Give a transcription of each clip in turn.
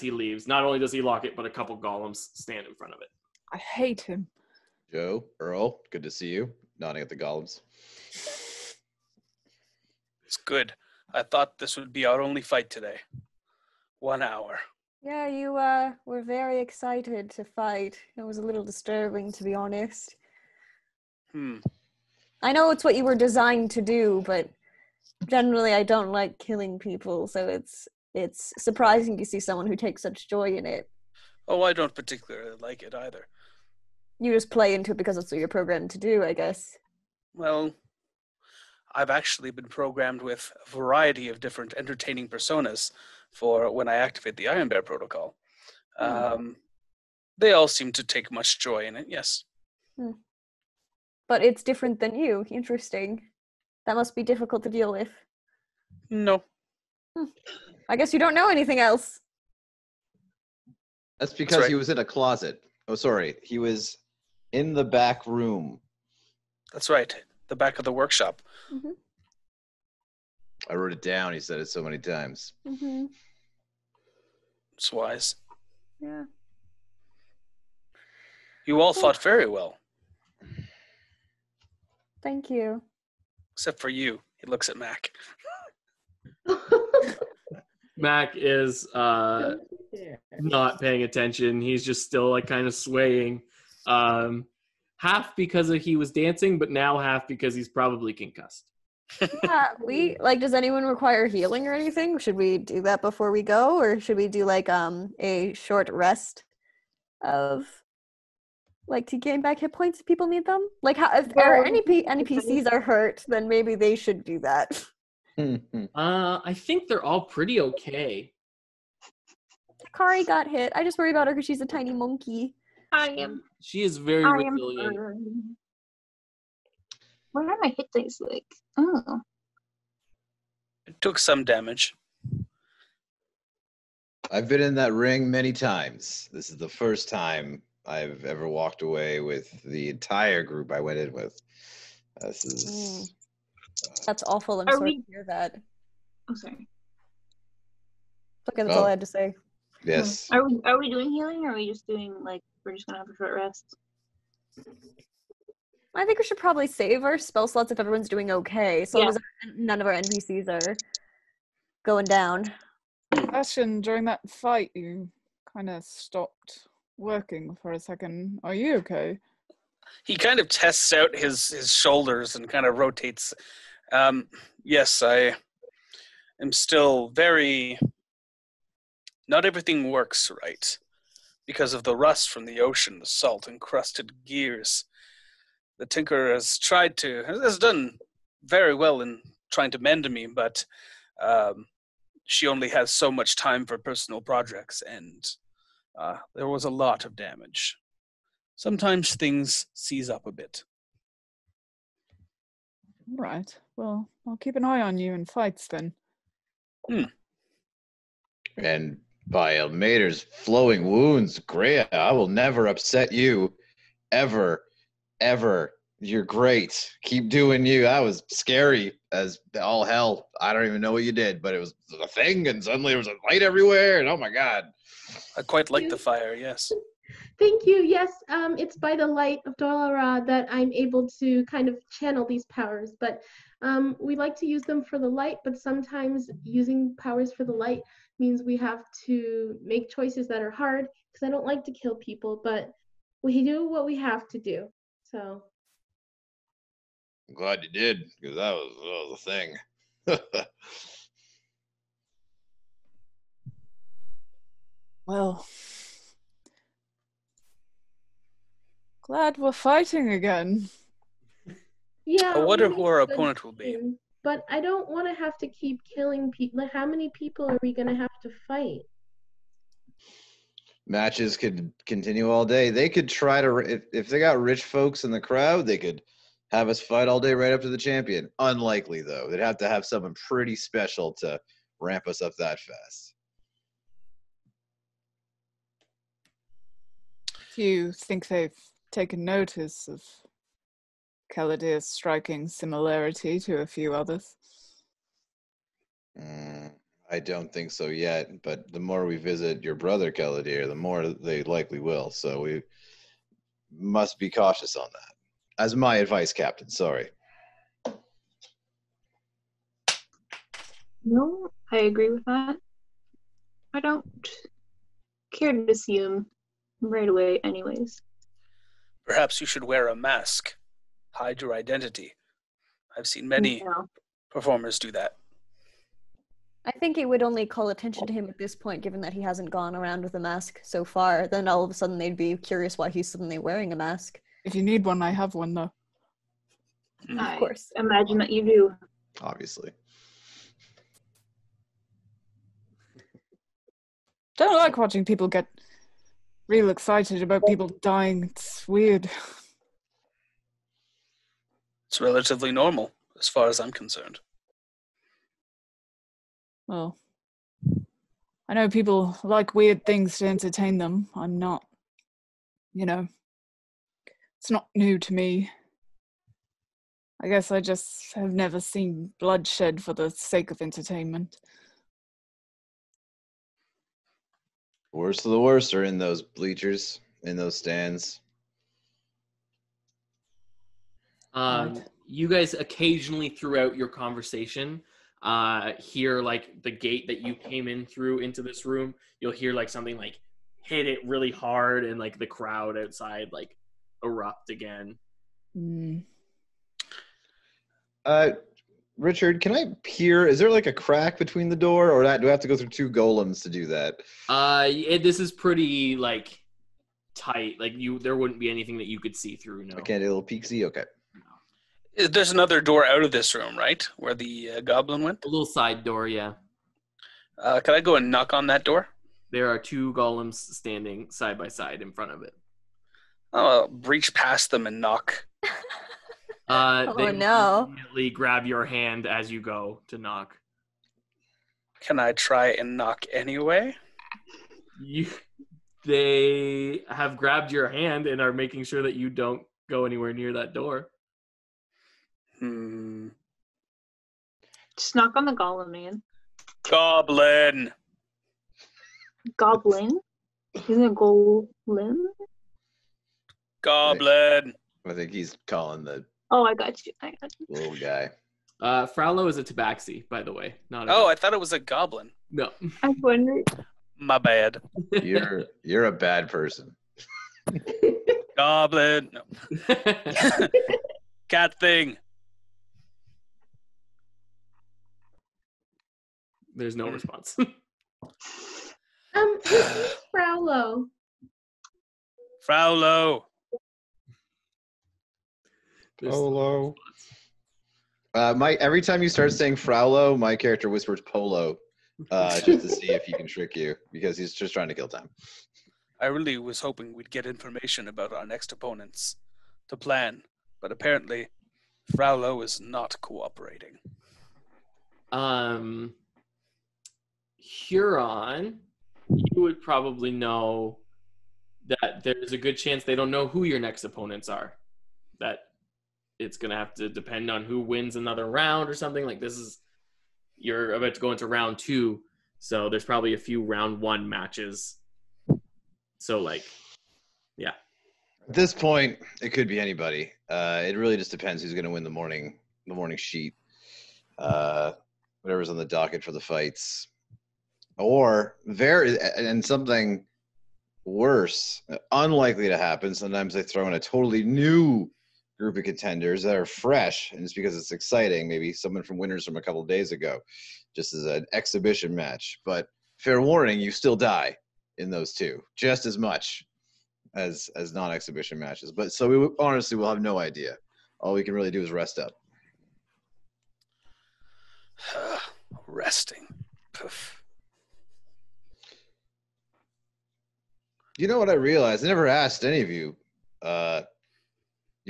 and as he leaves, not only does he lock it, but a couple golems stand in front of it. I hate him. Joe, Earl, good to see you. Nodding at the golems. It's good. I thought this would be our only fight today. One hour. Yeah, you uh, were very excited to fight. It was a little disturbing, to be honest. Hmm. I know it's what you were designed to do, but generally, I don't like killing people, so it's it's surprising to see someone who takes such joy in it. Oh, I don't particularly like it either. You just play into it because that's what you're programmed to do, I guess. Well, I've actually been programmed with a variety of different entertaining personas for when I activate the Iron Bear protocol. Hmm. Um, they all seem to take much joy in it, yes. Hmm. But it's different than you. Interesting. That must be difficult to deal with. No. Hmm. I guess you don't know anything else. That's because right. he was in a closet. Oh, sorry. He was in the back room. That's right. The back of the workshop. I wrote it down. He said it so many times. Mm-hmm. It's wise. Yeah. You all fought very well, Thank you. except for you. He looks at Mac. Mac is uh, not paying attention. He's just still like kind of swaying. Um, half because of he was dancing, but now half because he's probably concussed. Yeah, we like. Does anyone require healing or anything? Should we do that before we go, or should we do like um a short rest of like to gain back hit points if people need them? Like, how if our Well, any P- NPCs are hurt, then maybe they should do that. Uh, I think they're all pretty okay. Kari got hit. I just worry about her because she's a tiny monkey. I am. She is very I resilient. burned. What are my hit dice like? Oh, It took some damage. I've been in that ring many times. This is the first time I've ever walked away with the entire group I went in with. This is That's awful. I'm Are sorry we- to hear that. oh, sorry. Okay, that's all Oh. I had to say. yes. Oh. Are we are we doing healing, or are we just doing like we're just gonna have a short rest? I think we should probably save our spell slots if everyone's doing okay, so long Yeah. as none of our NPCs are going down. Bastion, during that fight, you kind of stopped working for a second. Are you okay? He kind of tests out his, his shoulders and kind of rotates. Um, yes, I am still very. Not everything works right because of the rust from the ocean, the salt encrusted gears. The tinker has tried to, has done very well in trying to mend me, but um, she only has so much time for personal projects, and uh, there was a lot of damage. Sometimes things seize up a bit. All right. Well, I'll keep an eye on you in fights then. Hmm. And by Ilmater's flowing wounds, Greya, I will never upset you. Ever. Ever. You're great. Keep doing you. That was scary as all hell. I don't even know what you did, but it was a thing, and suddenly there was a light everywhere, and oh my god. I quite like the fire, yes. Thank you. Yes, um, it's by the light of Dolara that I'm able to kind of channel these powers. But um, we like to use them for the light, but sometimes using powers for the light means we have to make choices that are hard because I don't like to kill people, but we do what we have to do. So I'm glad you did, because that was, that was a thing. Well, glad we're fighting again. yeah. I wonder who our good opponent will be. But I don't want to have to keep killing people. How many people are we going to have to fight? Matches could continue all day. They could try to, if, if they got rich folks in the crowd, they could have us fight all day right up to the champion. Unlikely, though. They'd have to have someone pretty special to ramp us up that fast. Do you think they've taken notice of Caladir's striking similarity to a few others? Mm, I don't think so yet, but the more we visit your brother Keladir, the more they likely will. So we must be cautious on that. As my advice, Captain. Sorry. No, I agree with that. I don't care to see him right away, anyways. Perhaps you should wear a mask, hide your identity. I've seen many No. performers do that. I think it would only call attention to him at this point, given that he hasn't gone around with a mask so far. Then all of a sudden they'd be curious why he's suddenly wearing a mask. If you need one, I have one though. Hmm. I Of course. imagine that you do. Obviously. Don't like watching people get real excited about people dying. It's weird. It's relatively normal, as far as I'm concerned. Well, I know people like weird things to entertain them. I'm not, you know, it's not new to me. I guess I just have never seen bloodshed for the sake of entertainment. Worst of the worst are in those bleachers, in those stands. Um, you guys occasionally throughout your conversation uh, hear like the gate that you came in through into this room. You'll hear like something like hit it really hard, and like the crowd outside like erupt again. Mm. Uh, Richard, can I peer? Is there like a crack between the door, or that, do I have to go through two golems to do that? Uh, it, this is pretty like tight. Like you, there wouldn't be anything that you could see through. No. I can't do a little peeksy. Okay. There's another door out of this room, right? Where the uh, goblin went? A little side door, yeah. Uh, can I go and knock on that door? There are two golems standing side by side in front of it. I'll breach past them and knock. Uh, Oh, they no. immediately grab your hand as you go to knock. Can I try and knock anyway? You, they have grabbed your hand and are making sure that you don't go anywhere near that door. Hmm. Just knock on the golem, man. Goblin. Goblin? Isn't it golem? Goblin. I think he's calling the Oh, I got you. I got you. little guy. Uh, Fraulo is a tabaxi, by the way. Not a Oh, I thought it was a goblin. no. I wondered. My bad. You're you're a bad person. Goblin. No. Cat thing. There's no response. Um, who's Miss Fraulo? Fraulo. There's Polo. Uh, my every time you start saying Fraulo, my character whispers Polo, uh, just to see if he can trick you because he's just trying to kill time. I really was hoping we'd get information about our next opponents to plan, but apparently Fraulo is not cooperating. Um, Huron, you would probably know that there's a good chance they don't know who your next opponents are. That it's gonna have to depend on who wins another round or something. Like this is you're about to go into round two, so there's probably a few round one matches. So like, yeah, At this point, it could be anybody. Uh, it really just depends who's going to win the morning the morning sheet, uh, whatever's on the docket for the fights, or very and something worse, unlikely to happen. Sometimes they throw in a totally new group of contenders that are fresh, and it's because it's exciting. Maybe someone from winners from a couple days ago, just as an exhibition match. But fair warning, you still die in those two just as much as as non-exhibition matches. But so we honestly will have no idea. All we can really do is rest up. Resting. Poof. You know what I realized? I never asked any of you. Uh,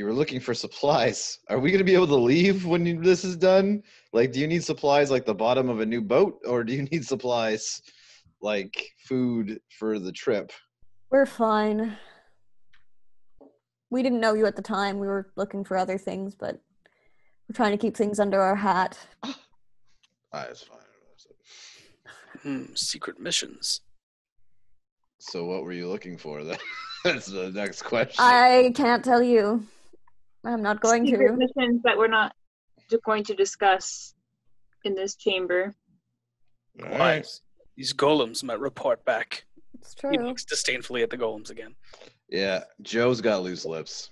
you were looking for supplies. Are we going to be able to leave when you, this is done? Like, do you need supplies like the bottom of a new boat, or do you need supplies like food for the trip? We're fine. We didn't know you at the time. We were looking for other things, but we're trying to keep things under our hat. Ah, it's fine. Hmm, secret missions. So what were you looking for then? That's the next question. I can't tell you. I'm not going Secret to. missions that we're not going to discuss in this chamber. All Why? These golems might report back. It's true. He looks disdainfully at the golems again. Yeah, Joe's got loose lips.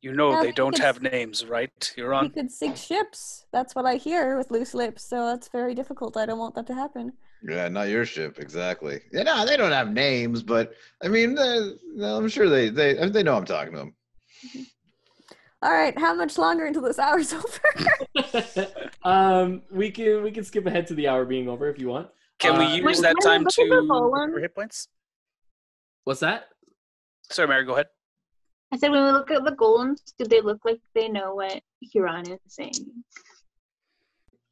You know Yeah, they don't it's- have names, right? You're on. We on. could sink ships. That's what I hear with loose lips, so that's very difficult. I don't want that to happen. Yeah, not your ship exactly. Yeah, no, they don't have names, but I mean, I'm sure they they they know I'm talking to them. All right, how much longer until this hour's over? um, we can we can skip ahead to the hour being over if you want. Can Uh, we Wait, use that time look at the to recover hit points? What's that? Sorry, Mary, go ahead. I said when we look at the golems, do they look like they know what Huron is saying?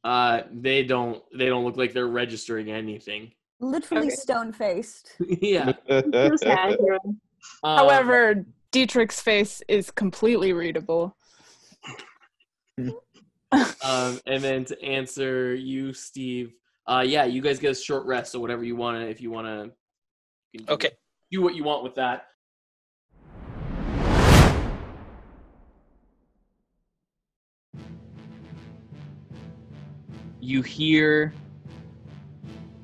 Uh, they don't they don't look like they're registering anything. Literally Okay. stone faced. yeah. So sad, Uh, However, Dietrich's face is completely readable. um, and then to answer you, Steve. Uh, yeah, you guys get a short rest, so whatever you want to, if you want to. Okay. Do what you want with that. You hear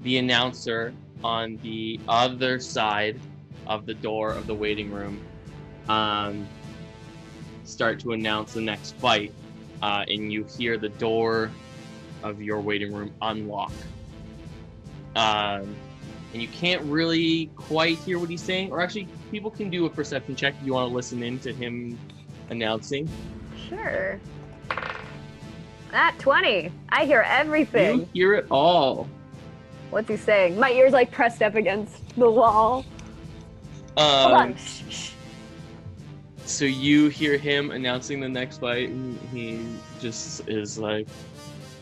the announcer on the other side of the door of the waiting room um, start to announce the next fight, uh, and you hear the door of your waiting room unlock. Um, and you can't really quite hear what he's saying, or actually, people can do a perception check if you want to listen in to him announcing. Sure. At 20. I hear everything. You hear it all. What's he saying? My ear's like pressed up against the wall. Hold Um, on. Shh, shh. so you hear him announcing the next fight, and he just is like,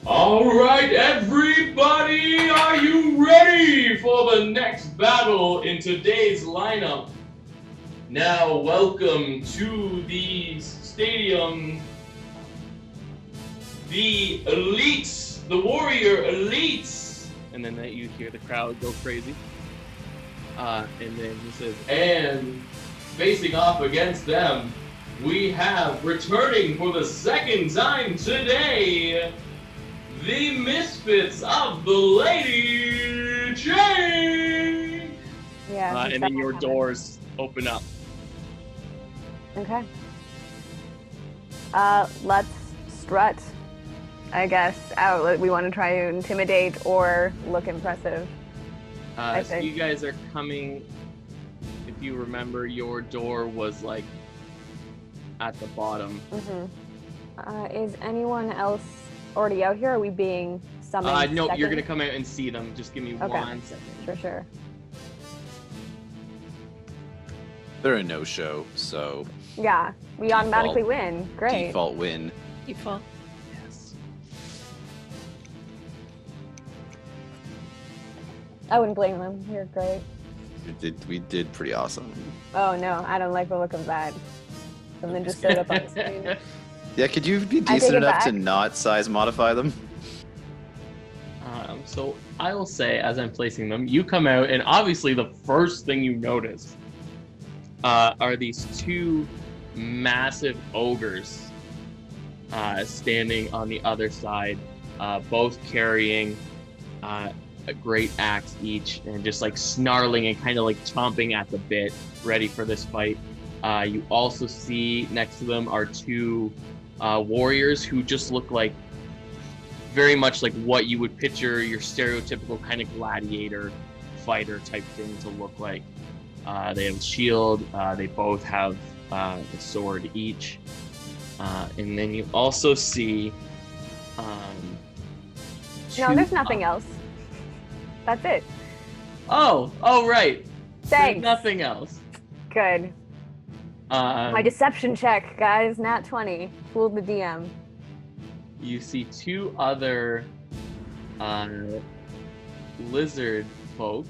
All right, everybody, are you ready for the next battle in today's lineup? Now, welcome to the stadium. The elites, the warrior elites. And then that you hear the crowd go crazy. Uh, and then he says, and facing off against them, we have returning for the second time today, the misfits of the Lady Chain. Yeah. Uh, and then your doors open up. Okay. Uh, let's strut. I guess out. We want to try to intimidate or look impressive. Uh, I so you guys are coming. If you remember, your door was like at the bottom. Mm-hmm. Uh, is anyone else already out here? Are we being summoned? Uh, no, you're gonna come out and see them. Just give me Okay. one second. Sure, sure. They're a no-show, so Yeah, we automatically win. Great. default win. Default. I wouldn't blame them. You're great. We did we did pretty awesome. Oh no, I don't like the look of that. Something just showed up on the screen. Yeah, could you be decent it enough to not size modify them? Um, so I will say, as I'm placing them, you come out, and obviously the first thing you notice uh, are these two massive ogres uh, standing on the other side, uh, both carrying uh, a great axe each, and just like snarling and kind of like chomping at the bit, ready for this fight. Uh, you also see next to them are two uh, warriors who just look like very much like what you would picture your stereotypical kind of gladiator fighter type thing to look like. Uh, they have a shield. Uh, they both have uh, a sword each, uh, and then you also see. Um, No, there's nothing else. That's it. Oh, oh right. There's Thanks. nothing else. Good. Um, My deception check, guys. Nat 20. Fooled the DM. you see two other uh, lizard folk,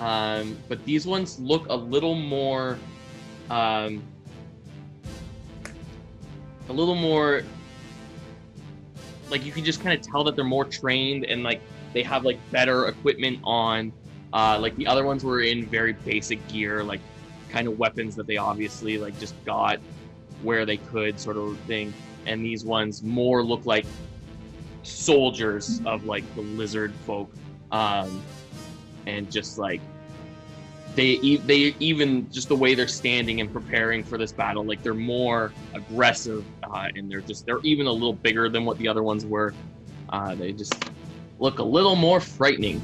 um, but these ones look a little more, um, a little more like you can just kind of tell that they're more trained and like they have like better equipment on. Uh, like the other ones were in very basic gear, like kind of weapons that they obviously like just got where they could, sort of thing. And these ones more look like soldiers of like the lizard folk, um, and just like they they even just the way they're standing and preparing for this battle, like they're more aggressive, uh, and they're just they're even a little bigger than what the other ones were. Uh, they just look a little more frightening.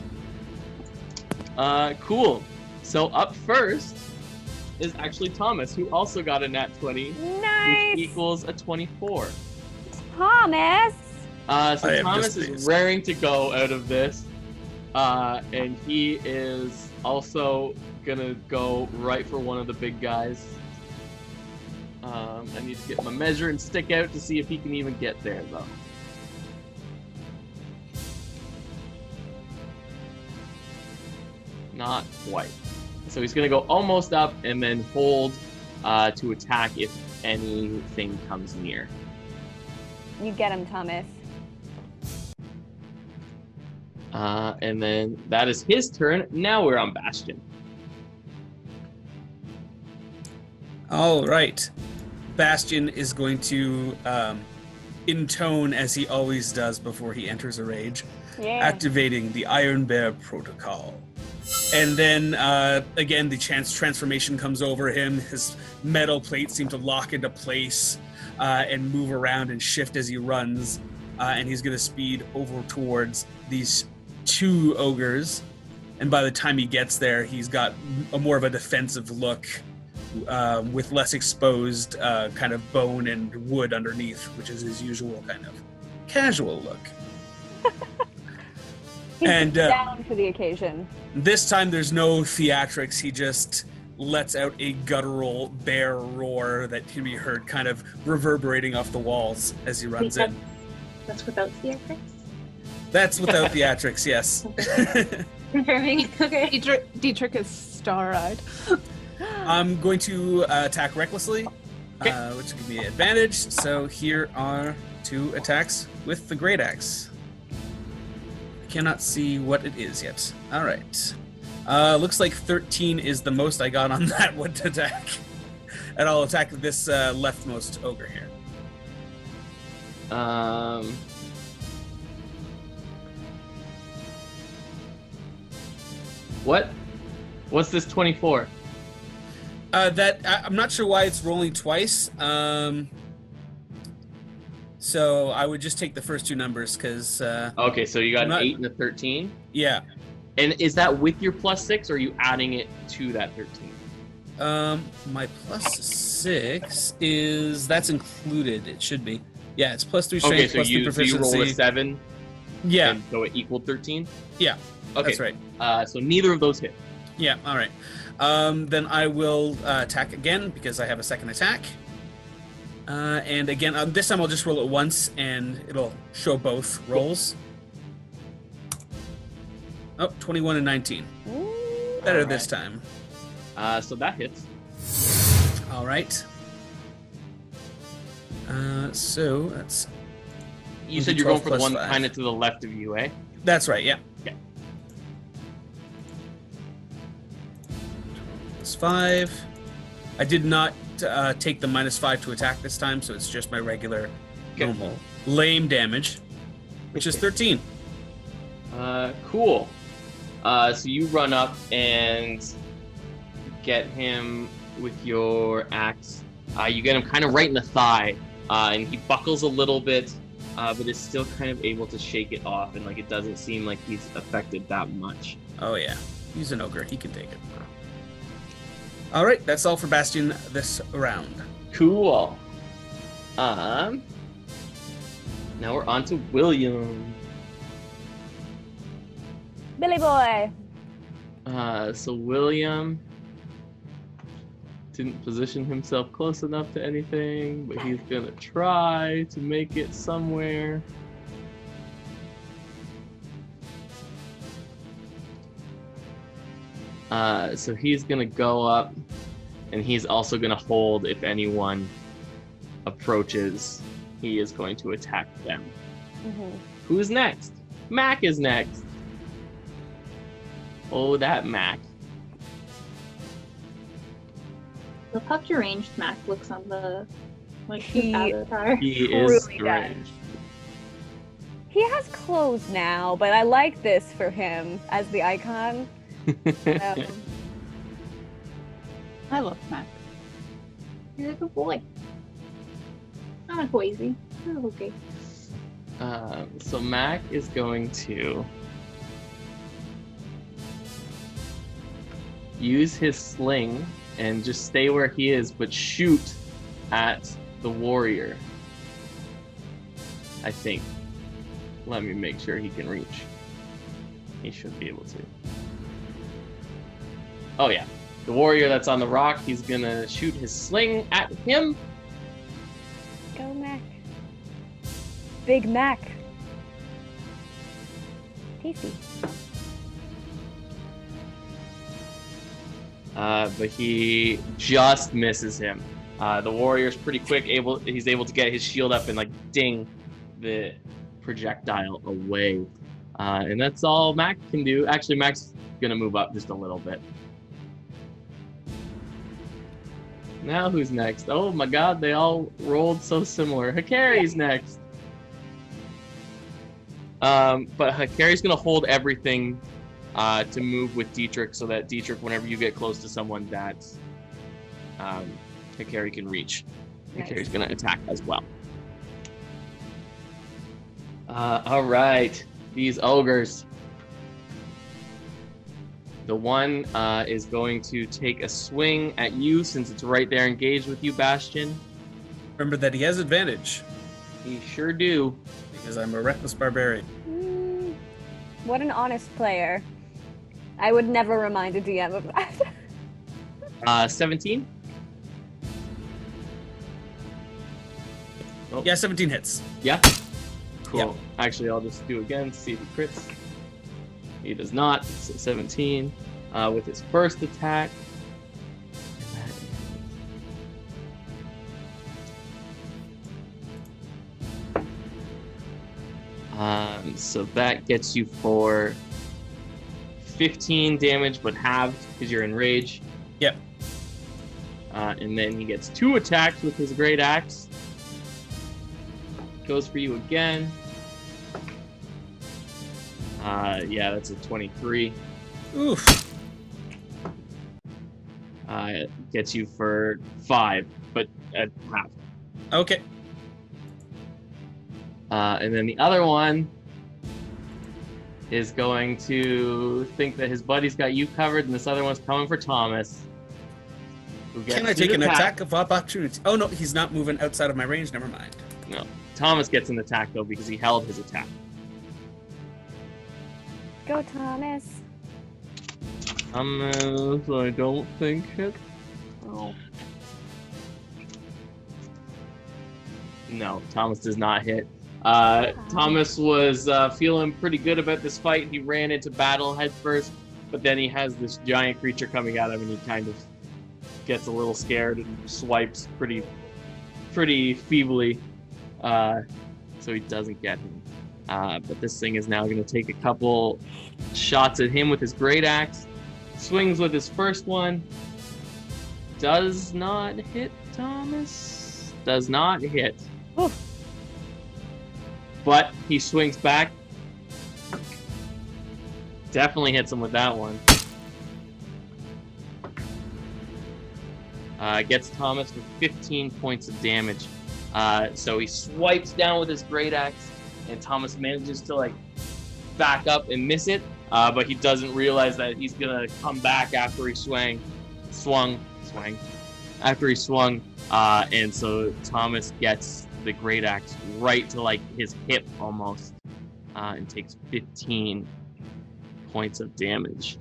Uh, cool. So up first is actually Thomas, who also got a nat 20, Nice. which equals a 24. Thomas. Uh, so I Thomas is raring to go out of this, uh, and he is also gonna go right for one of the big guys. Um, I need to get my measure and stick out to see if he can even get there, though. Not quite. So he's gonna go almost up and then hold uh, to attack if anything comes near. You get him, Thomas. Uh, and then that is his turn. Now we're on Bastion. All right. Bastion is going to um, intone as he always does before he enters a rage, Yeah. activating the Iron Bear protocol. And then uh, again, the chance transformation comes over him. His metal plates seem to lock into place uh, and move around and shift as he runs. Uh, and he's going to speed over towards these two ogres. And by the time he gets there, he's got a more of a defensive look uh, with less exposed uh, kind of bone and wood underneath, which is his usual kind of casual look. He's and, uh, down for the occasion. This time there's no theatrics. He just lets out a guttural bear roar that can be heard kind of reverberating off the walls as he runs in. That's without theatrics. That's without theatrics, yes. Confirming. Okay. Dietrich, Dietrich is star-eyed. I'm going to uh, attack recklessly, uh, which will give me advantage. So here are two attacks with the great axe. Cannot see what it is yet. All right. Uh, looks like 13 is the most I got on that one to attack. And I'll attack this uh, leftmost ogre here. Um, what? What's this 24? Uh, that I, I'm not sure why it's rolling twice. Um, so I would just take the first two numbers because uh, Okay, so you got I'm an 8 and a 13. yeah. And is that with your plus 6 or are you adding it to that 13? Um, my plus six is that's included. It should be. Yeah, it's plus three strength, Okay, so plus you, so you roll a 7, yeah, so it equaled 13? Yeah, Okay, that's right. uh, so neither of those hit. Yeah, all right. Um, then I will uh, attack again because I have a second attack. Uh, and again, um, this time I'll just roll it once, and it'll show both rolls. Oh, 21 and 19. Better All this time. Uh, so that hits. All right. Uh, so that's You said you're going for the one kind of to the left of you, eh? that's right. Yeah. Okay. It's five. I did not uh, take the minus five to attack this time, so it's just my regular, Okay. normal, lame damage, which is 13. Uh, cool. Uh, so you run up and get him with your axe. Uh, you get him kind of right in the thigh, uh, and he buckles a little bit, uh, but is still kind of able to shake it off, and like it doesn't seem like he's affected that much. Oh yeah, he's an ogre. He can take it. All right, that's all for Bastion this round. Cool. Um. Now we're on to William. Billy boy. Uh, so William didn't position himself close enough to anything, but he's gonna try to make it somewhere. Uh, so he's gonna go up, and he's also gonna hold if anyone approaches. He is going to attack them. Mhm. Who's next? Mac is next. Oh, that Mac. The how deranged Mac looks on the like He- his avatar. He is Truly strange. He has clothes now, but I like this for him as the icon. Um, I love Mac. He's a good boy. Not crazy. He's okay. Um, so Mac is going to use his sling and just stay where he is, but shoot at the warrior. I think. Let me make sure he can reach. He should be able to. Oh yeah, the warrior that's on the rock. He's gonna shoot his sling at him. go Mac. Big Mac. Tasty. uh, but he just misses him. Uh, the warrior's pretty quick. Able, he's able to get his shield up and like ding the projectile away. Uh, and that's all Mac can do. Actually, Mac's gonna move up just a little bit. Now who's next? Oh my God, they all rolled so similar. Hikari's next. Um, but Hikari's gonna hold everything uh, to move with Dietrich so that Dietrich, whenever you get close to someone that um, Hikari can reach, Nice. Hikari's going to attack as well. Uh, all right, these ogres. The one uh, is going to take a swing at you since it's right there engaged with you, Bastion. Remember that he has advantage He sure do. because I'm a reckless barbarian. Mm, what an honest player. I would never remind a DM of that. Uh, 17. Yeah, 17 hits. Yeah. Cool. Yep. Actually, I'll just do again, see if he crits. He does not. It's a 17 uh, with his first attack. And that is- Um, so that gets you for 15 damage, but halved because you're enraged. Yep. Uh, and then he gets two attacks with his great axe. Goes for you again. Uh, yeah, that's a 23. Oof. Uh, gets you for five, but at half. Okay. Uh, and then the other one is going to think that his buddy's got you covered, and this other one's coming for Thomas. Can I take an attack. attack of opportunity? Oh no, he's not moving outside of my range. Never mind. No, Thomas gets an attack though because he held his attack. Go, Thomas. Thomas, I don't think it. Oh. No, Thomas does not hit. Uh, Thomas was uh, feeling pretty good about this fight. He ran into battle head first, but then he has this giant creature coming at him, and he kind of gets a little scared and swipes pretty, pretty feebly. Uh, so he doesn't get him. Uh, but this thing is now going to take a couple shots at him with his great axe. Swings with his first one. Does not hit Thomas. Does not hit. But he swings back. Definitely hits him with that one. Uh, gets Thomas with 15 points of damage. Uh, so he swipes down with his great axe, and Thomas manages to like back up and miss it. Uh, but he doesn't realize that he's gonna come back after he swang, swung, swang, after he swung. Uh, and so Thomas gets the great axe right to like his hip almost, uh, and takes 15 points of damage.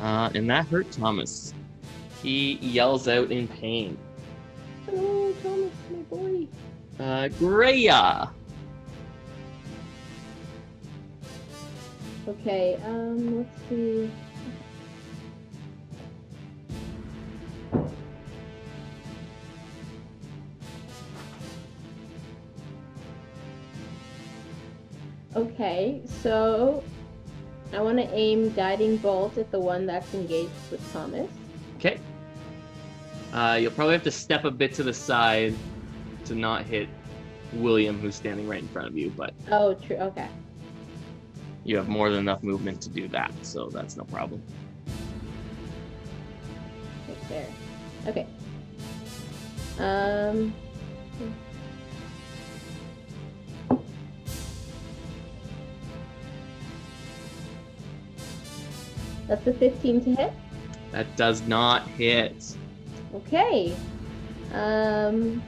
Uh, and that hurt Thomas. He yells out in pain. Hello, Thomas, my boy. Uh, Greya. Okay, um, let's see. Okay, so I want to aim Guiding Bolt at the one that's engaged with Thomas. Okay. Uh, you'll probably have to step a bit to the side to not hit William, who's standing right in front of you, but Oh, true. Okay. you have more than enough movement to do that, so that's no problem. Right there. Okay. Um. That's a 15 to hit. That does not hit. Okay. Um,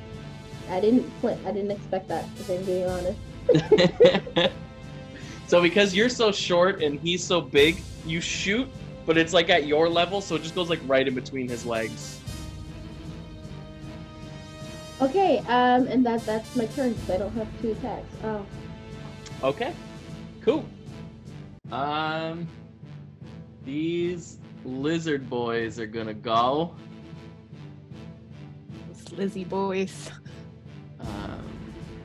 I didn't. I didn't expect that. If I'm being honest. so because you're so short and he's so big, you shoot, but it's like at your level, so it just goes like right in between his legs. Okay. Um, and that that's my turn. So I don't have two attacks. Oh. Okay. Cool. Um these lizard boys are gonna go. Lizzie boys. Um,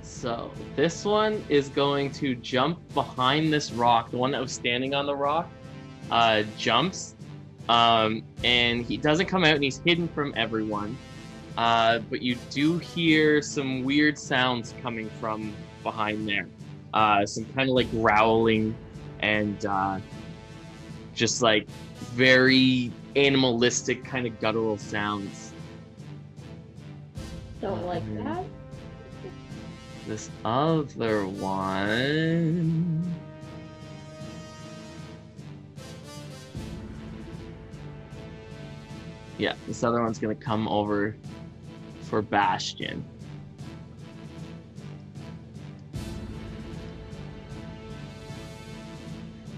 so this one is going to jump behind this rock. The one that was standing on the rock uh, jumps, um, and he doesn't come out, and he's hidden from everyone. Uh, but you do hear some weird sounds coming from behind there. Uh, some kind of like growling and uh, just like very animalistic kind of guttural sounds. Don't like that. This other one. Yeah, this other one's gonna come over for Bastion.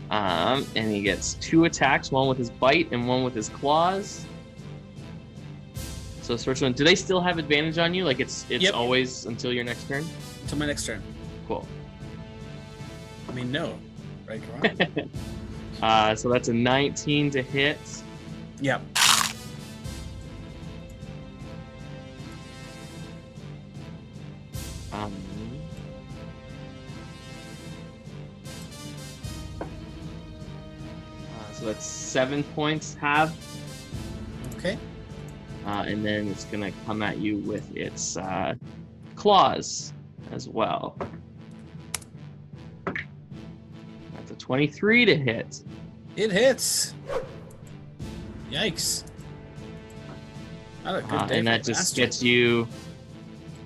Um, and he gets two attacks, one with his bite and one with his claws. So this first one, do they still have advantage on you? Like it's it's Yep. always until your next turn? Until my next turn. Cool. I mean, no. Right? Uh, so that's a 19 to hit. yep. Um, uh, so that's seven points half, Okay. Uh, and then it's gonna come at you with its uh, claws as well. That's a 23 to hit. It hits. Yikes. Not a good Uh, and that just bastard. gets you.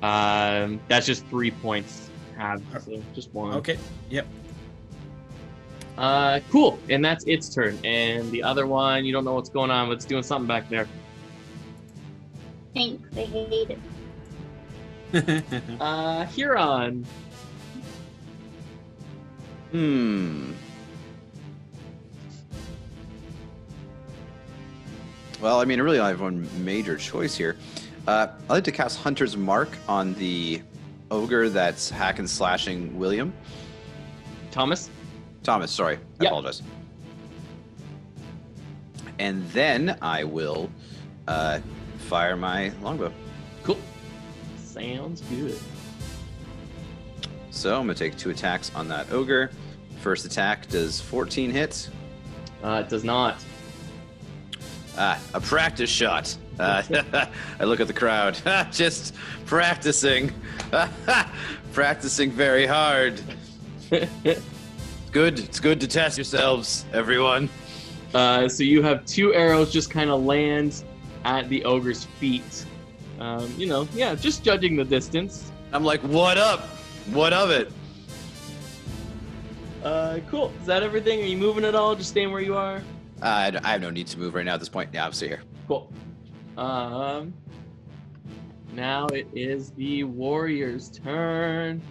Um, that's just three points half, so just one. Okay. Yep. Uh, cool. And that's its turn. And the other one, you don't know what's going on, but it's doing something back there. Thanks. I hate it. Uh, Huron. Hmm. Well, I mean, I really only have one major choice here. Uh, I'd like to cast Hunter's Mark on the ogre that's hack and slashing William. Thomas. Thomas, sorry. I Yep. apologize. And then I will uh, fire my longbow. Cool. Sounds good. So I'm going to take two attacks on that ogre. First attack does 14 hits. Uh, it does not. Ah, a practice shot. Uh, I look at the crowd. Just practicing. practicing very hard. Good. It's good to test yourselves, everyone. Uh, so you have two arrows just kind of land at the ogre's feet. Um, you know, yeah, just judging the distance. I'm like, what up? What of it? Uh, cool. Is that everything? Are you moving at all? Just staying where you are? Uh, I have no need to move right now at this point. Yeah, I'm still here. Cool. Um, now it is the warrior's turn.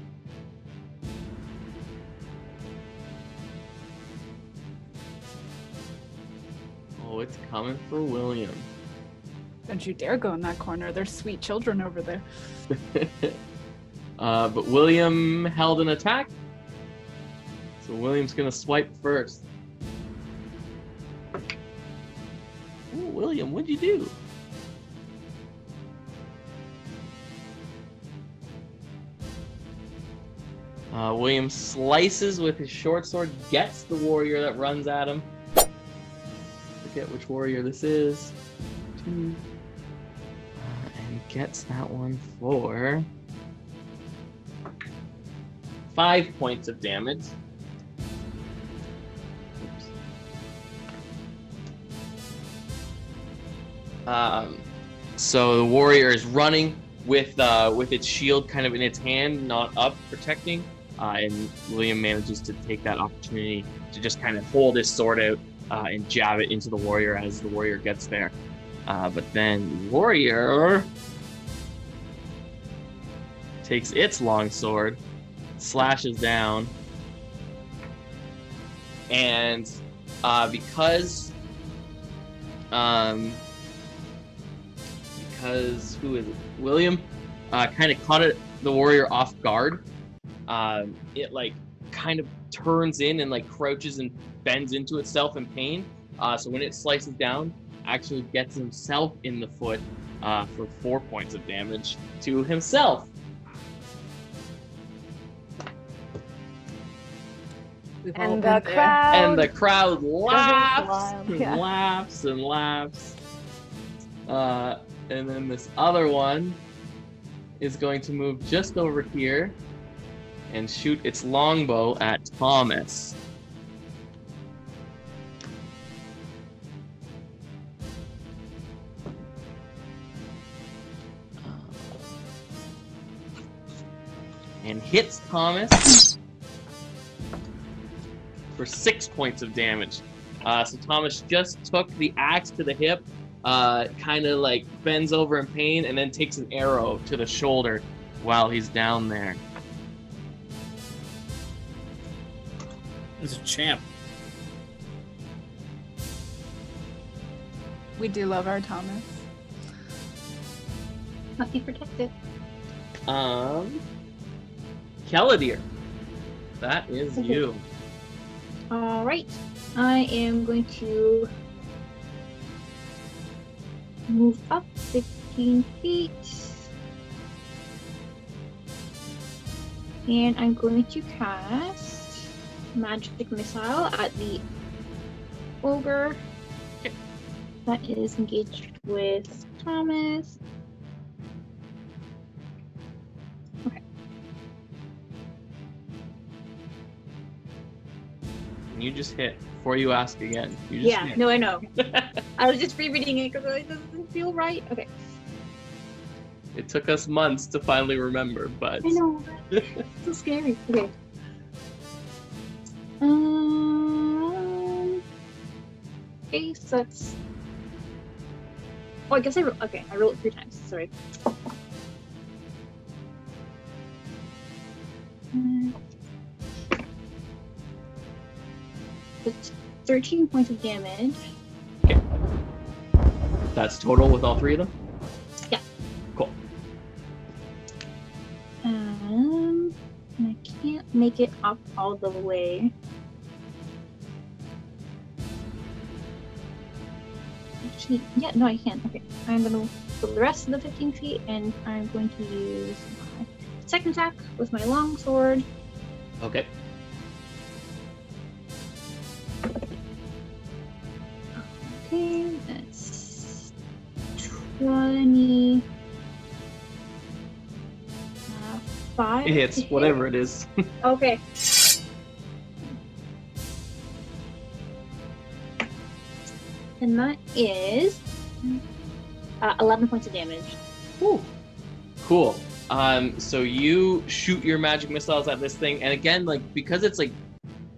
Oh, it's coming for William. Don't you dare go in that corner. There's sweet children over there. uh, but William held an attack. So William's gonna swipe first. Ooh, William, what'd you do? Uh, William slices with his short sword, gets the warrior that runs at him. Forget which warrior this is. Two. Gets that one for five points of damage. Oops. Um, so the warrior is running with uh, with its shield kind of in its hand, not up, protecting. Uh, and William manages to take that opportunity to just kind of hold his sword out uh, and jab it into the warrior as the warrior gets there. Uh, but then warrior takes its long sword, slashes down, and uh, because um, because who is it? William uh, kind of caught it the warrior off guard. Um, it like kind of turns in and like crouches and bends into itself in pain. Uh, so when it slices down, actually gets himself in the foot uh, for four points of damage to himself. We've And been the there. crowd. and the crowd laughs and yeah. laughs and laughs. Uh, and then this other one is going to move just over here and shoot its longbow at Thomas. And hits Thomas for six points of damage. Uh, so Thomas just took the axe to the hip, uh, kind of like bends over in pain, and then takes an arrow to the shoulder while he's down there. He's a champ. We do love our Thomas. Must be protected. Um, Keladier, that is you. All right. I am going to move up 15 feet. And I'm going to cast Magic Missile at the ogre that is engaged with Thomas. You just hit before you ask again. You just Yeah, hit. no, I know. I was just rereading it because it doesn't feel right. Okay. It took us months to finally remember, but I know. It's so scary. Okay. Um. Okay, so that's. Oh, I guess I ro- okay. I rolled it three times. Sorry. 13 points of damage. Okay. That's total with all three of them? Yeah. Cool. Um, I can't make it up all the way. Actually, yeah, no, I can't. Okay. I'm going to the rest of the 15 feet, and I'm going to use my second attack with my long sword. Okay. It hits, whatever it is. Okay. And that is uh, 11 points of damage. Cool. Um, so you shoot your magic missiles at this thing, and again, like because it's like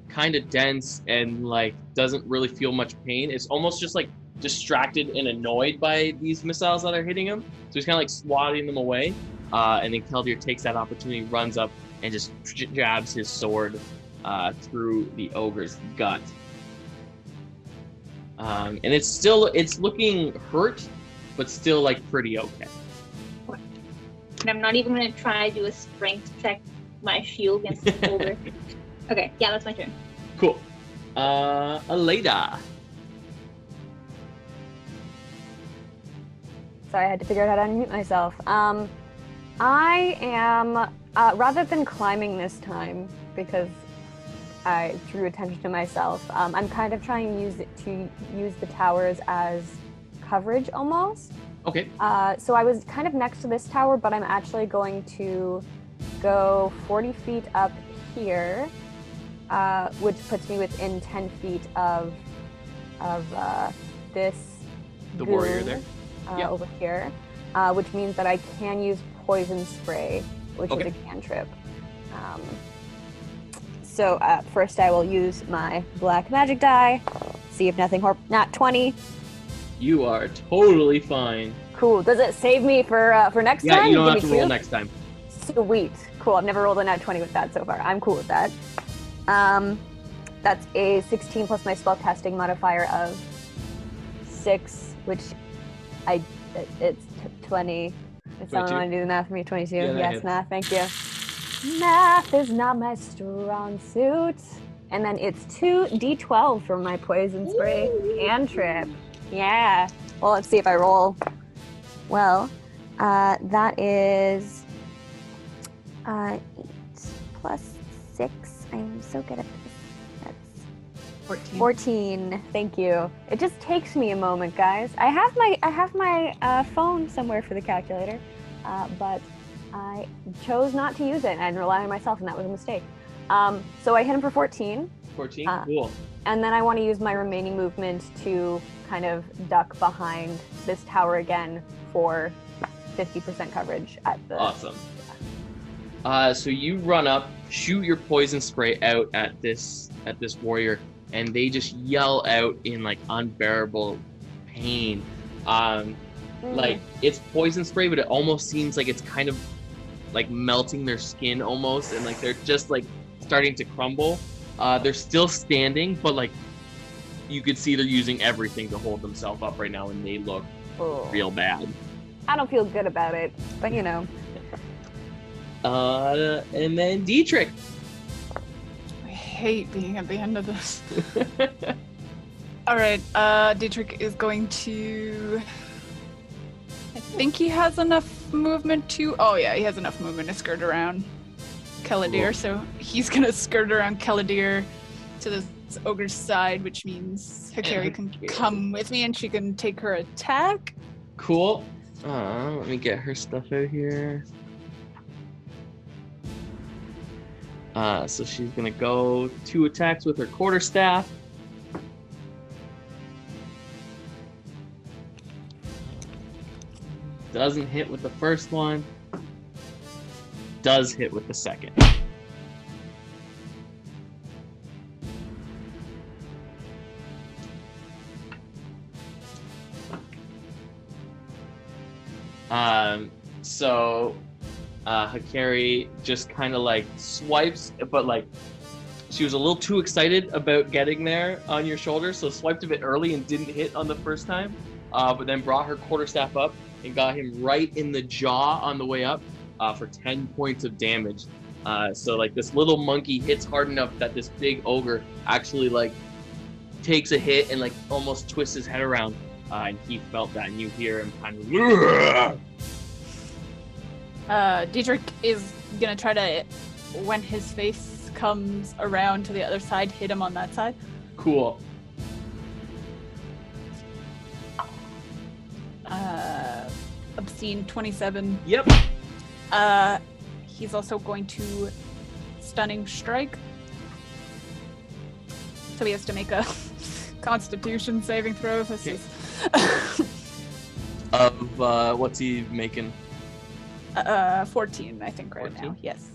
kind of dense and like doesn't really feel much pain, it's almost just like distracted and annoyed by these missiles that are hitting him. So he's kind of like swatting them away. Uh, and then Keldir takes that opportunity, runs up, and just j- jabs his sword uh, through the ogre's gut. Um, and it's still it's looking hurt, but still like pretty okay. And I'm not even going to try to do a strength check my shield against the ogre. okay, yeah, that's my turn. Cool. Uh, Aleda. Sorry, I had to figure out how to unmute myself. Um, I am Uh, rather than climbing this time, because I drew attention to myself, um, I'm kind of trying to use it to use the towers as coverage almost. Okay. Uh, so I was kind of next to this tower, but I'm actually going to go 40 feet up here, uh, which puts me within 10 feet of of uh, this The warrior goon, there. uh, Yep. over here, uh, which means that I can use poison spray, which Okay. is a cantrip. Um, so uh, first, I will use my black magic die. See if nothing hor- not 20. You are totally fine. Cool. Does it save me for uh, for next Yeah, time? you don't have to roll two? next time. Sweet. Cool. I've never rolled a nat 20 with that so far. I'm cool with that. Um, that's a 16 plus my spell spellcasting modifier of 6, which I it's t- 20. Someone 22? want to do the math for me, 22. Yeah, yes, math. Thank you. Math is not my strong suit. And then it's 2d12 for my poison spray and cantrip. Yeah. Well, let's see if I roll. Well, uh, that is uh, 8 plus 6. I'm so good at this. That's 14. 14. Thank you. It just takes me a moment, guys. I have my I have my uh, phone somewhere for the calculator, uh, but I chose not to use it and rely on myself, and that was a mistake. Um, so I hit him for 14, 14. Uh, cool. and then I want to use my remaining movement to kind of duck behind this tower again for 50% coverage at the. Awesome. Uh, so you run up, shoot your poison spray out at this at this warrior, and they just yell out in like unbearable pain. Um, Mm. like it's poison spray, but it almost seems like it's kind of like melting their skin almost, and like they're just like starting to crumble. Uh, they're still standing, but like you could see they're using everything to hold themselves up right now, and they look Ugh. real bad. I don't feel good about it, but you know. Uh, and then Dietrich. I hate being at the end of this. All right, uh, Dietrich is going to. I think he has enough movement to. Oh yeah, he has enough movement to skirt around Kaladir. Cool. So he's gonna skirt around Kaladir to this ogre's side, which means Hikari can come with me and she can take her attack. Cool. Uh, let me get her stuff out here. Uh, so she's gonna go two attacks with her quarterstaff. Doesn't hit with the first one. Does hit with the second. Um, so uh, Hikari just kind of like swipes, but like she was a little too excited about getting there on your shoulder, so swiped a bit early and didn't hit on the first time. Uh, but then brought her quarterstaff up and got him right in the jaw on the way up uh, for 10 points of damage. Uh, so like this little monkey hits hard enough that this big ogre actually like takes a hit and like almost twists his head around. Uh, and he felt that, and you hear him kind of. Uh, Dietrich is gonna try to, when his face comes around to the other side, hit him on that side. Cool. Uh, obscene 27. Yep. Uh, he's also going to stunning strike. So he has to make a Constitution saving throw. This Okay. is Of uh, what's he making? Uh 14, I think, right now. Yes.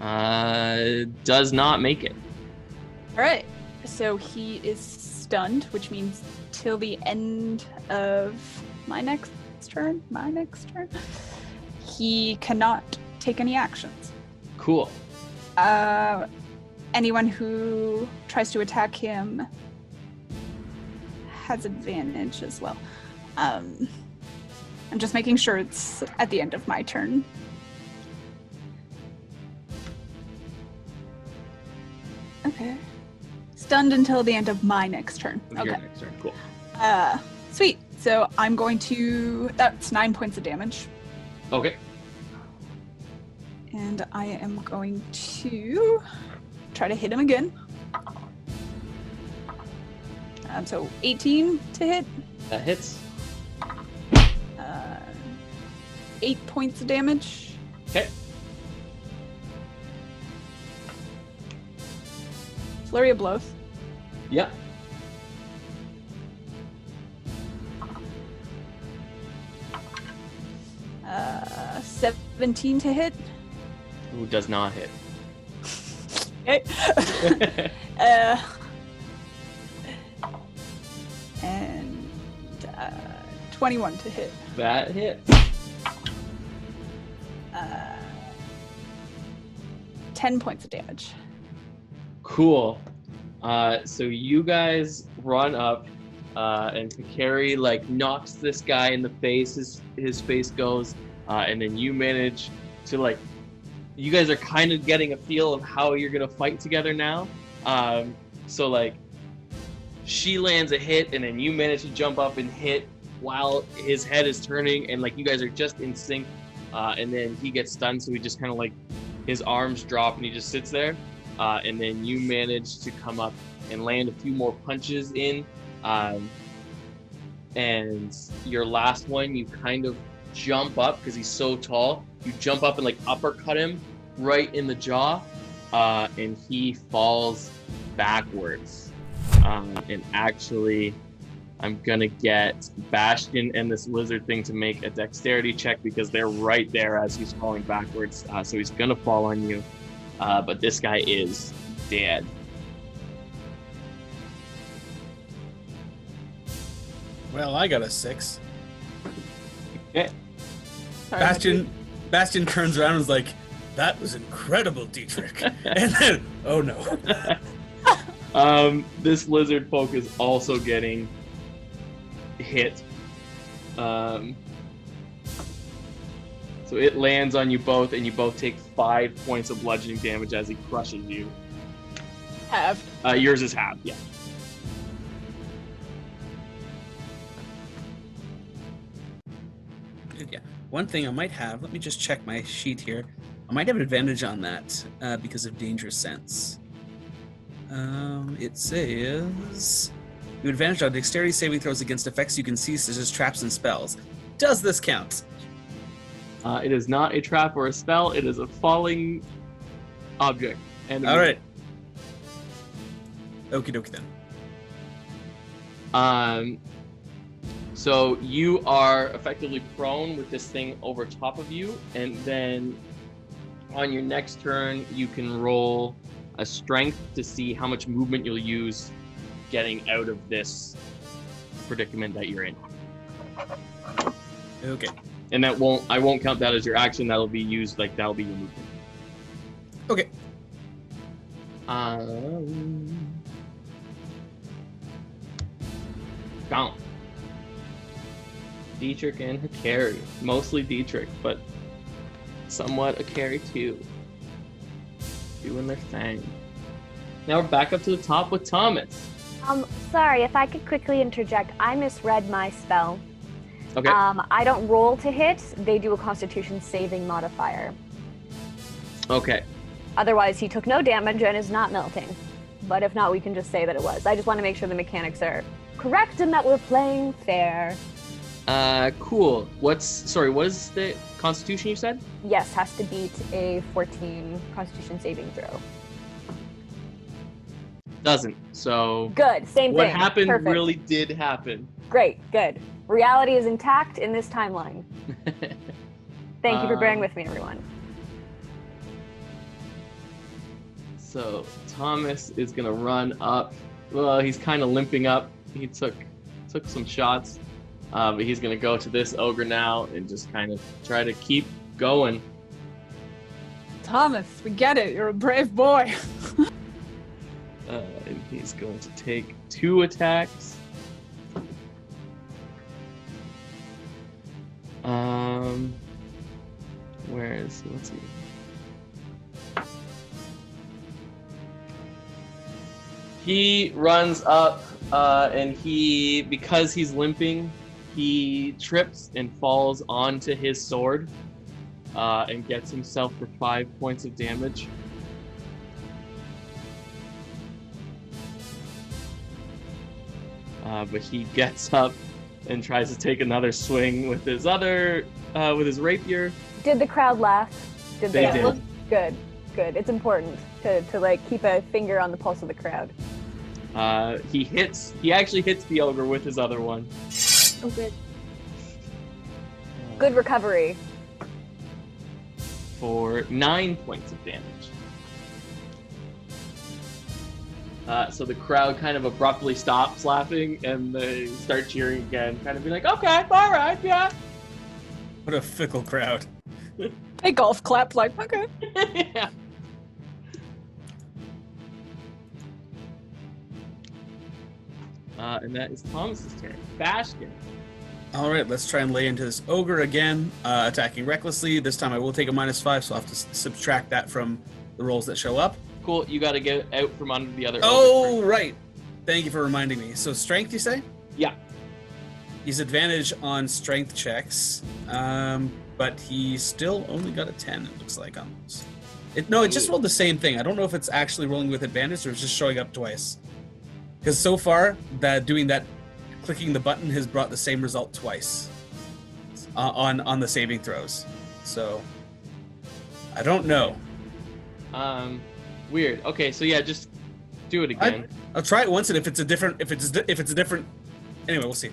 Uh, does not make it. All right. So he is stunned, which means till the end of my next turn, my next turn, he cannot take any actions. Cool. Uh, anyone who tries to attack him has advantage as well. Um, I'm just making sure it's at the end of my turn. Okay. Stunned until the end of my next turn. Your Okay. next turn. Cool. Uh, Sweet. So I'm going to. That's nine points of damage. Okay. And I am going to try to hit him again. Um, so 18 to hit. That hits. Uh, eight points of damage. Okay. Flurry of blows. Yeah. Uh, 17 to hit. Who does not hit? Okay. uh, uh, 21 to hit. that hit. Uh, 10 points of damage. Cool. Uh, so you guys run up, uh, and Hikari like knocks this guy in the face. His his face goes, uh, and then you manage to like. You guys are kind of getting a feel of how you're gonna fight together now. Um, so like, she lands a hit, and then you manage to jump up and hit while his head is turning, and like you guys are just in sync. Uh, and then he gets stunned, so he just kind of like his arms drop, and he just sits there uh, and then you manage to come up and land a few more punches in. Um, and your last one, you kind of jump up because he's so tall. You jump up and like uppercut him right in the jaw, uh, and he falls backwards. Um, and actually, I'm gonna get Bastion and this lizard thing to make a dexterity check because they're right there as he's falling backwards. Uh, so he's gonna fall on you. Uh, but this guy is dead. Well, I got a six. Okay. Sorry, Bastion Bastion turns around and is like, that was incredible, Dietrich. and then, oh no. Um, this lizard folk is also getting hit. Um, so it lands on you both, and you both take five points of bludgeoning damage as he crushes you. Have. Uh, yours is half, yeah. yeah. One thing I might have, let me just check my sheet here. I might have an advantage on that uh, because of danger sense. Um, it says you advantage on dexterity saving throws against effects you can see, such as traps and spells. Does this count? Uh, it is not a trap or a spell. It is a falling object. And All right. Okie dokie then. Um, so you are effectively prone with this thing over top of you, and then on your next turn, you can roll a strength to see how much movement you'll use getting out of this predicament that you're in. Okay. And that won't I won't count that as your action. That'll be used like that'll be your movement. Okay. Um. Dietrich and Hikari. Mostly Dietrich, but somewhat Hikari too. Doing their thing. Now we're back up to the top with Thomas. Um, sorry, if I could quickly interject, I misread my spell. Okay. Um, I don't roll to hit, they do a constitution saving modifier. okay. Otherwise, he took no damage and is not melting. But if not, we can just say that it was. I just want to make sure the mechanics are correct and that we're playing fair. Uh, cool. What's sorry? What is the Constitution you said? Yes, has to beat a 14 constitution saving throw. Doesn't. So Good, same what thing. What happened Perfect. really did happen. Great, good. Reality is intact in this timeline. Thank you for bearing Um, with me, everyone. So Thomas is gonna run up. Well, he's kind of limping up. He took took some shots, uh, but he's gonna go to this ogre now and just kind of try to keep going. Thomas, we get it. You're a brave boy. Uh, and he's going to take two attacks. Um, where is let's see. He runs up uh, and he because he's limping, he trips and falls onto his sword, uh, and gets himself for five points of damage. Uh, but he gets up and tries to take another swing with his other uh, with his rapier. Did the crowd laugh? Did They they? did. Good, good. It's important to, to like keep a finger on the pulse of the crowd. Uh, he hits. He actually hits the ogre with his other one. Oh, good. Good recovery. for nine points of damage. Uh, so the crowd kind of abruptly stops laughing and they start cheering again, kind of be like, "Okay, all right, yeah." What a fickle crowd. They golf clap like, okay. yeah. Uh, and that is Thomas's turn. Bashkin. All right, let's try and lay into this ogre again, uh, attacking recklessly. This time I will take a minus five, so I'll have to s- subtract that from the rolls that show up. Cool. You got to get out from under the other. Oh, right. Thank you for reminding me. So strength, you say? Yeah. He's advantage on strength checks, um, but he still only got a ten. It looks like on those. It, no, it just rolled the same thing. I don't know if it's actually rolling with advantage or it's just showing up twice. Because so far, that doing that, clicking the button has brought the same result twice uh, on on the saving throws. So I don't know. Um, weird. Okay, so yeah, just do it again. I'll try it once, and if it's a different, if it's if it's a different, anyway, we'll see.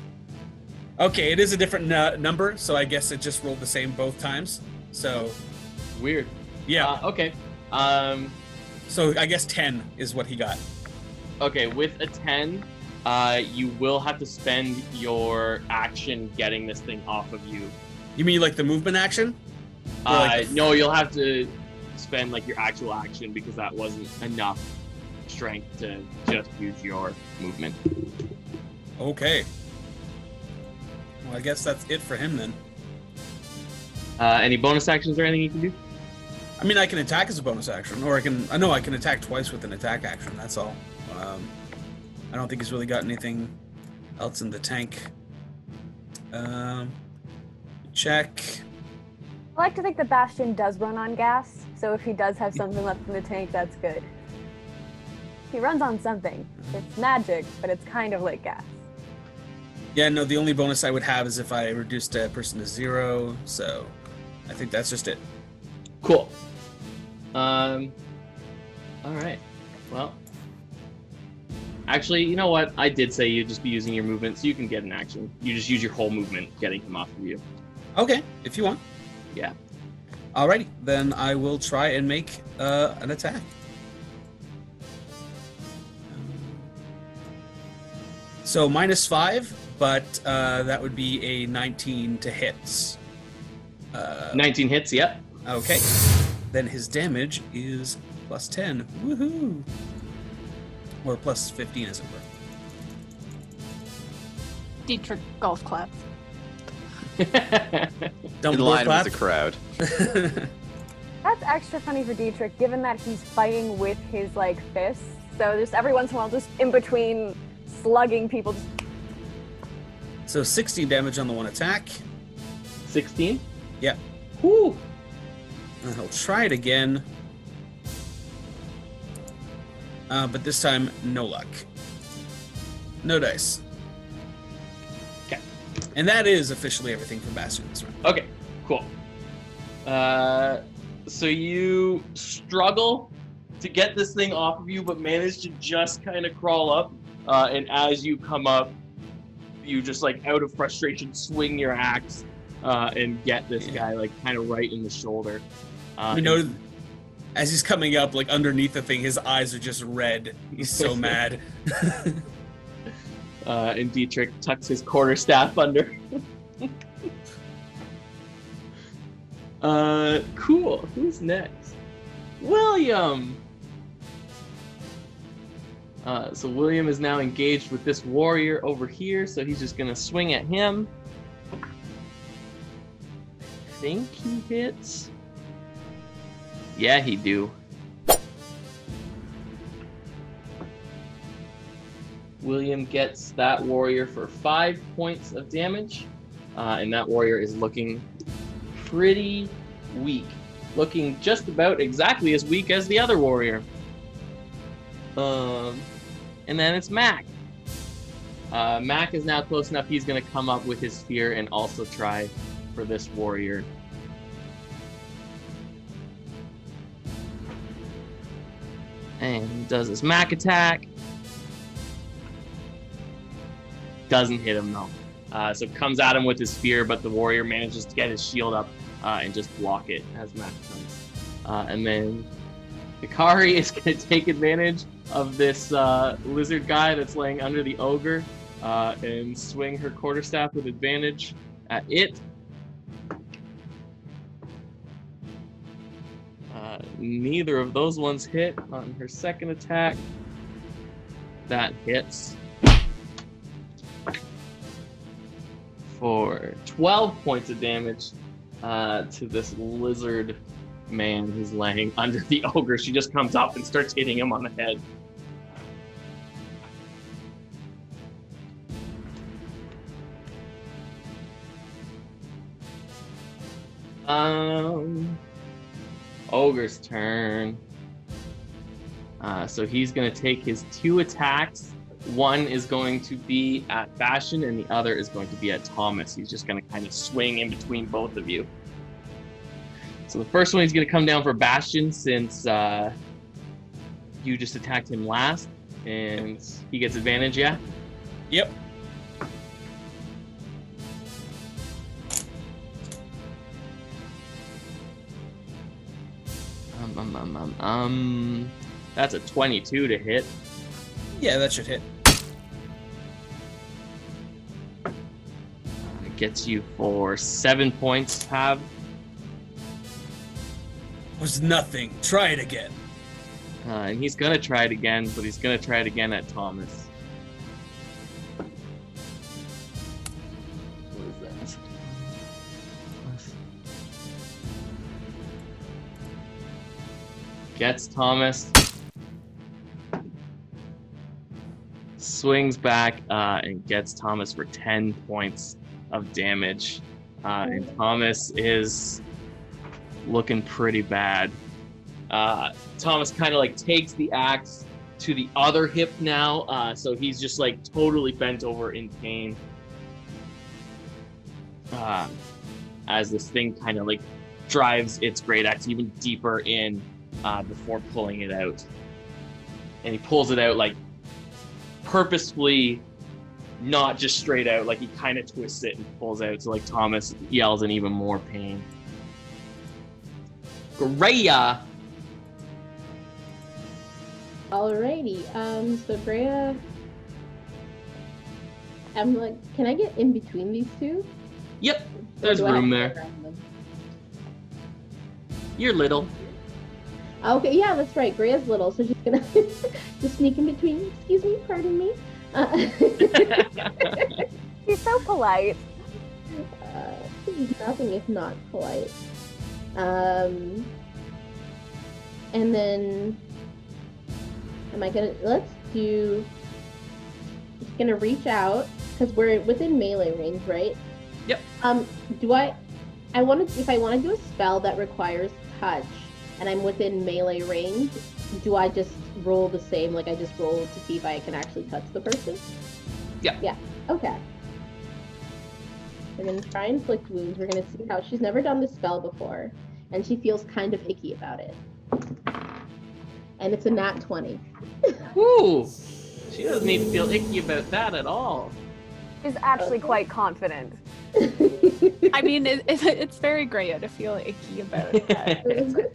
Okay, it is a different uh, number, so I guess it just rolled the same both times. So Weird. yeah, Uh, okay. Um, so I guess ten is what he got. Okay, with a 10, uh, you will have to spend your action getting this thing off of you. You mean like the movement action? Or Uh, like the- no, you'll have to spend like your actual action because that wasn't enough strength to just use your movement. Okay. Well, I guess that's it for him then. Uh, any bonus actions or anything you can do? I mean, I can attack as a bonus action, or I can. I know I can attack twice with an attack action. That's all. Um, I don't think he's really got anything else in the tank. Um, check. I like to think the Bastion does run on gas, so if he does have something left in the tank, that's good. He runs on something. It's magic, but it's kind of like gas. Yeah, no. The only bonus I would have is if I reduced a person to zero. So, I think that's just it. Cool. Um, all right. Well, actually, you know what? I did say you'd just be using your movement, so you can get an action. You just use your whole movement getting him off of you. Okay, if you want. Yeah. Alrighty, then I will try and make uh, an attack. So minus five, but uh, that would be a 19 to hits. Uh, 19 hits, yep. okay. Then his damage is plus 10. Woohoo! Or plus 15, as it were. Dietrich golf clap. In Dumbledore line clap. with the crowd. That's extra funny for Dietrich, given that he's fighting with his like fists. So just every once in a while, just in between slugging people, just so 16 damage on the one attack. 16? Yeah. Whew. And he'll try it again. Uh, but this time, no luck. No dice. Okay. And that is officially everything from Bastion this round. Okay, cool. Uh, so you struggle to get this thing off of you, but manage to just kind of crawl up. Uh, and as you come up, you just like out of frustration swing your axe uh, and get this Yeah. guy like kind of right in the shoulder. Uh, You know, as he's coming up, like underneath the thing, his eyes are just red. He's so mad. uh, and Dietrich tucks his quarter staff under. uh, cool. Who's next? William. Uh, so William is now engaged with this warrior over here, so he's just gonna swing at him. I think he hits. Yeah, he do. William gets that warrior for five points of damage, uh, and that warrior is looking pretty weak, looking just about exactly as weak as the other warrior. Um, and then it's Mac. Uh, Mac is now close enough. He's going to come up with his spear and also try for this warrior. And does his Mac attack. Doesn't hit him though. Uh, so comes at him with his spear, but the warrior manages to get his shield up uh, and just block it as Mac comes. Uh, and then Hikari is going to take advantage of this uh, lizard guy that's laying under the ogre uh, and swing her quarterstaff with advantage at it. Neither of those ones hit on her second attack. That hits for 12 points of damage uh, to this lizard man who's laying under the ogre. She just comes up and starts hitting him on the head. Um, ogre's turn. Uh, so he's going to take his two attacks. One is going to be at Bastion, and the other is going to be at Thomas. He's just going to kind of swing in between both of you. So the first one he's going to come down for Bastion since uh, you just attacked him last, and he gets advantage. Yeah. Yep. Um, that's a 22 to hit. Yeah, that should hit. It gets you for seven points, Pav. Was nothing. Try it again. Uh, and he's gonna try it again, but he's gonna try it again at Thomas. Gets Thomas. Swings back uh, and gets Thomas for 10 points of damage. Uh, and Thomas is looking pretty bad. Uh, Thomas kind of like takes the axe to the other hip now, uh, so he's just like totally bent over in pain. Uh, as this thing kind of like drives its great axe even deeper in uh, before pulling it out, and he pulls it out like purposefully, not just straight out. Like he kind of twists it and pulls out, so like Thomas yells in even more pain. Greya. Alrighty. Um. So Brea. I'm like, can I get in between these two? Yep, there's do I have room there. go around them? You're little. Okay, yeah, that's right. Grea's little, so she's gonna just sneak in between. Excuse me, pardon me. Uh, He's so polite. uh, he's nothing if not polite. Um, and then, am I gonna? Let's do. Just gonna reach out because we're within melee range, right? Yep. Um, do I? I want to. If I want to do a spell that requires touch, and I'm within melee range, do I just roll the same? Like I just roll to see if I can actually touch the person? Yeah. Yeah. Okay. We're gonna try and inflict wounds. We're gonna see how she's never done this spell before, and she feels kind of icky about it. And it's a nat twenty. Ooh, She doesn't need to feel icky about that at all. She's actually quite confident. I mean, it, it, it's very Greya to feel icky about that.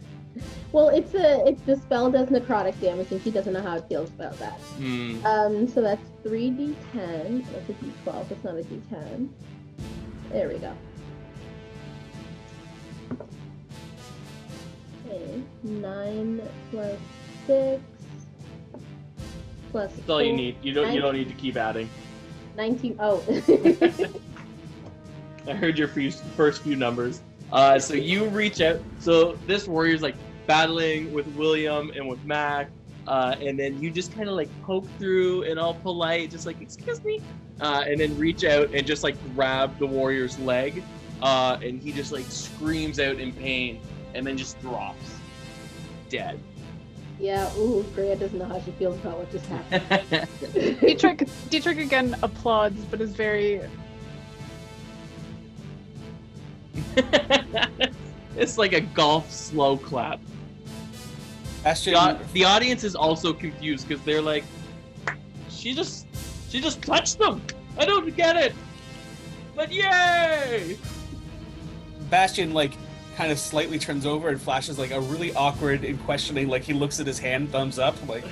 Well, it's a it's the spell does necrotic damage, and she doesn't know how it feels about that. Hmm. Um, so that's three d10. That's a d12. That's not a d10. There we go. Okay, nine plus six plus. That's all you need. You don't. You don't need to keep adding. Nineteen. Oh. I heard your few, first few numbers. Uh, so you reach out. So this warrior's like battling with William and with Mac. uh, and then you just kind of like poke through and all polite, just like excuse me, uh, and then reach out and just like grab the warrior's leg, uh, and he just like screams out in pain, and then just drops, dead. Yeah, ooh, Freya doesn't know how she feels about what just happened. Dietrich, Dietrich again applauds, but is very. it's like a golf slow clap. Bastion, The, the audience is also confused because they're like, she just, she just touched them. I don't get it. But yay! Bastion like kind of slightly turns over and flashes like a really awkward and questioning. Like he looks at his hand, thumbs up. Like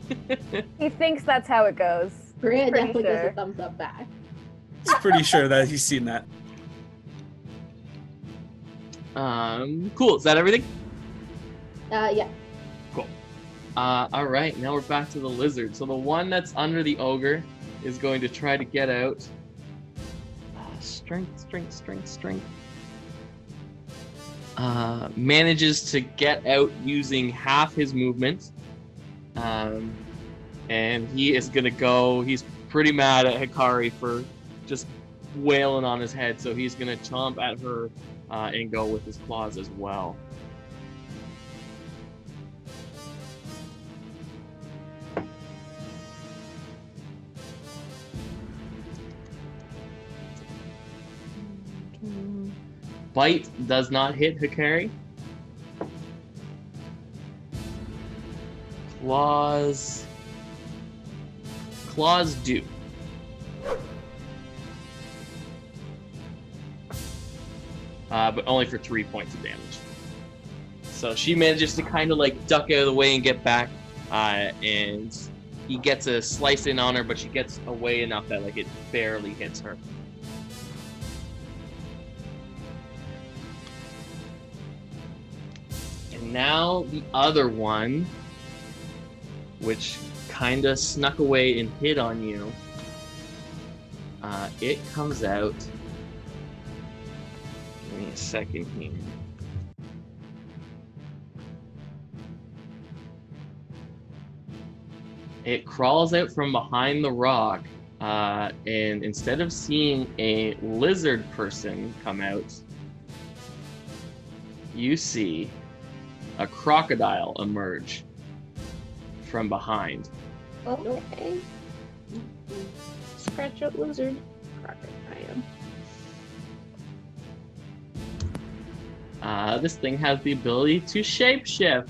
He thinks that's how it goes. Freya Pretty definitely gives a thumbs up back. he's pretty sure that he's seen that. Um, cool. Is that everything? Uh, yeah. Uh, all right. Now we're back to the lizard. So the one that's under the ogre is going to try to get out. Uh, strength, strength, strength, strength. Uh, manages to get out using half his movement. Um, and he is gonna go. He's pretty mad at Hikari for just wailing on his head, so he's gonna chomp at her uh, and go with his claws as well. Bite does not hit Hikari. Claws. Claws do. Uh, but only for three points of damage. So she manages to kind of like duck out of the way and get back, uh, and he gets a slice in on her, but she gets away enough that like it barely hits her. Now the other one, which kind of snuck away and hit on you, uh, it comes out. Give me a second here. It crawls out from behind the rock, uh, and instead of seeing a lizard person come out, you see a crocodile emerge from behind. Okay. Scratch out lizard. Crocodile. Uh, this thing has the ability to shapeshift.